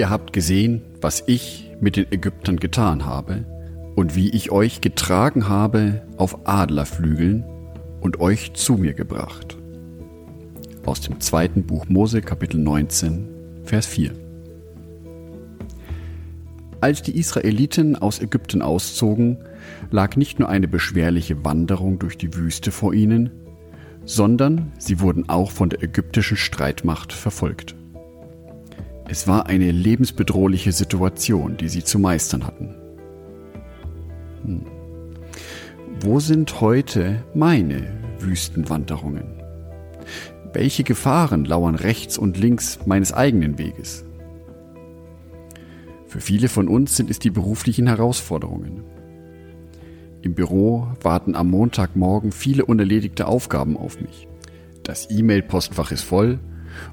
Ihr habt gesehen, was ich mit den Ägyptern getan habe und wie ich euch getragen habe auf Adlerflügeln und euch zu mir gebracht. Aus dem zweiten Buch Mose Kapitel 19, Vers 4. Als die Israeliten aus Ägypten auszogen, lag nicht nur eine beschwerliche Wanderung durch die Wüste vor ihnen, sondern sie wurden auch von der ägyptischen Streitmacht verfolgt. Es war eine lebensbedrohliche Situation, die sie zu meistern hatten. Hm. Wo sind heute meine Wüstenwanderungen? Welche Gefahren lauern rechts und links meines eigenen Weges? Für viele von uns sind es die beruflichen Herausforderungen. Im Büro warten am Montagmorgen viele unerledigte Aufgaben auf mich. Das E-Mail-Postfach ist voll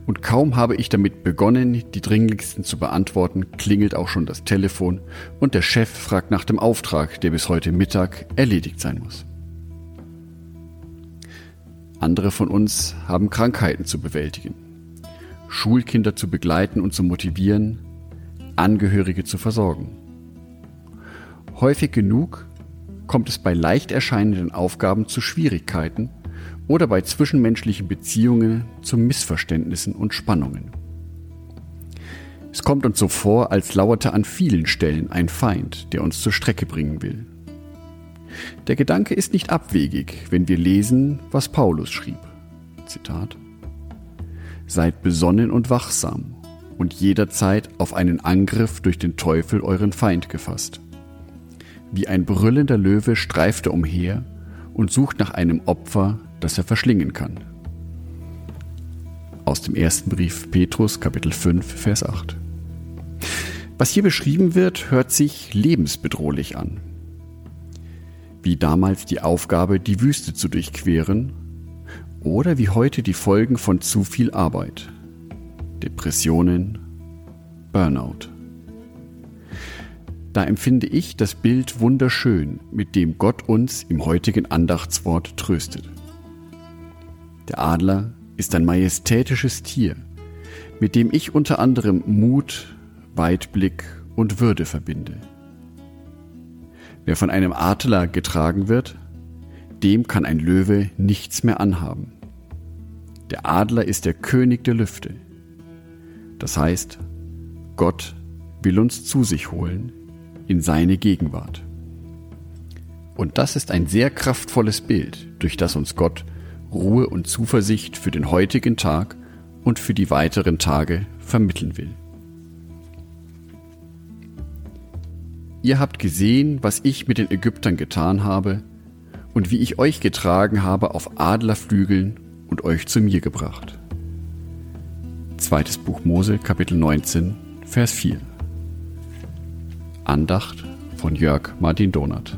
und kaum habe ich damit begonnen, die dringlichsten zu beantworten, klingelt auch schon das Telefon und der Chef fragt nach dem Auftrag, der bis heute Mittag erledigt sein muss. Andere von uns haben Krankheiten zu bewältigen, Schulkinder zu begleiten und zu motivieren, Angehörige zu versorgen. Häufig genug kommt es bei leicht erscheinenden Aufgaben zu Schwierigkeiten oder bei zwischenmenschlichen Beziehungen zu Missverständnissen und Spannungen. Es kommt uns so vor, als lauerte an vielen Stellen ein Feind, der uns zur Strecke bringen will. Der Gedanke ist nicht abwegig, wenn wir lesen, was Paulus schrieb. Zitat. Seid besonnen und wachsam und jederzeit auf einen Angriff durch den Teufel euren Feind gefasst. Wie ein brüllender Löwe streift er umher und sucht nach einem Opfer, das er verschlingen kann. Aus dem ersten Brief Petrus Kapitel 5 Vers 8. Was hier beschrieben wird, hört sich lebensbedrohlich an. Wie damals die Aufgabe, die Wüste zu durchqueren, oder wie heute die Folgen von zu viel Arbeit. Depressionen, Burnout. Da empfinde ich das Bild wunderschön, mit dem Gott uns im heutigen Andachtswort tröstet. Der Adler ist ein majestätisches Tier, mit dem ich unter anderem Mut, Weitblick und Würde verbinde. Wer von einem Adler getragen wird, dem kann ein Löwe nichts mehr anhaben. Der Adler ist der König der Lüfte. Das heißt, Gott will uns zu sich holen in seine Gegenwart. Und das ist ein sehr kraftvolles Bild, durch das uns Gott Ruhe und Zuversicht für den heutigen Tag und für die weiteren Tage vermitteln will. Ihr habt gesehen, was ich mit den Ägyptern getan habe und wie ich euch getragen habe auf Adlerflügeln und euch zu mir gebracht. Zweites Buch Mose, Kapitel 19, Vers 4. Andacht von Jörg Martin Donath.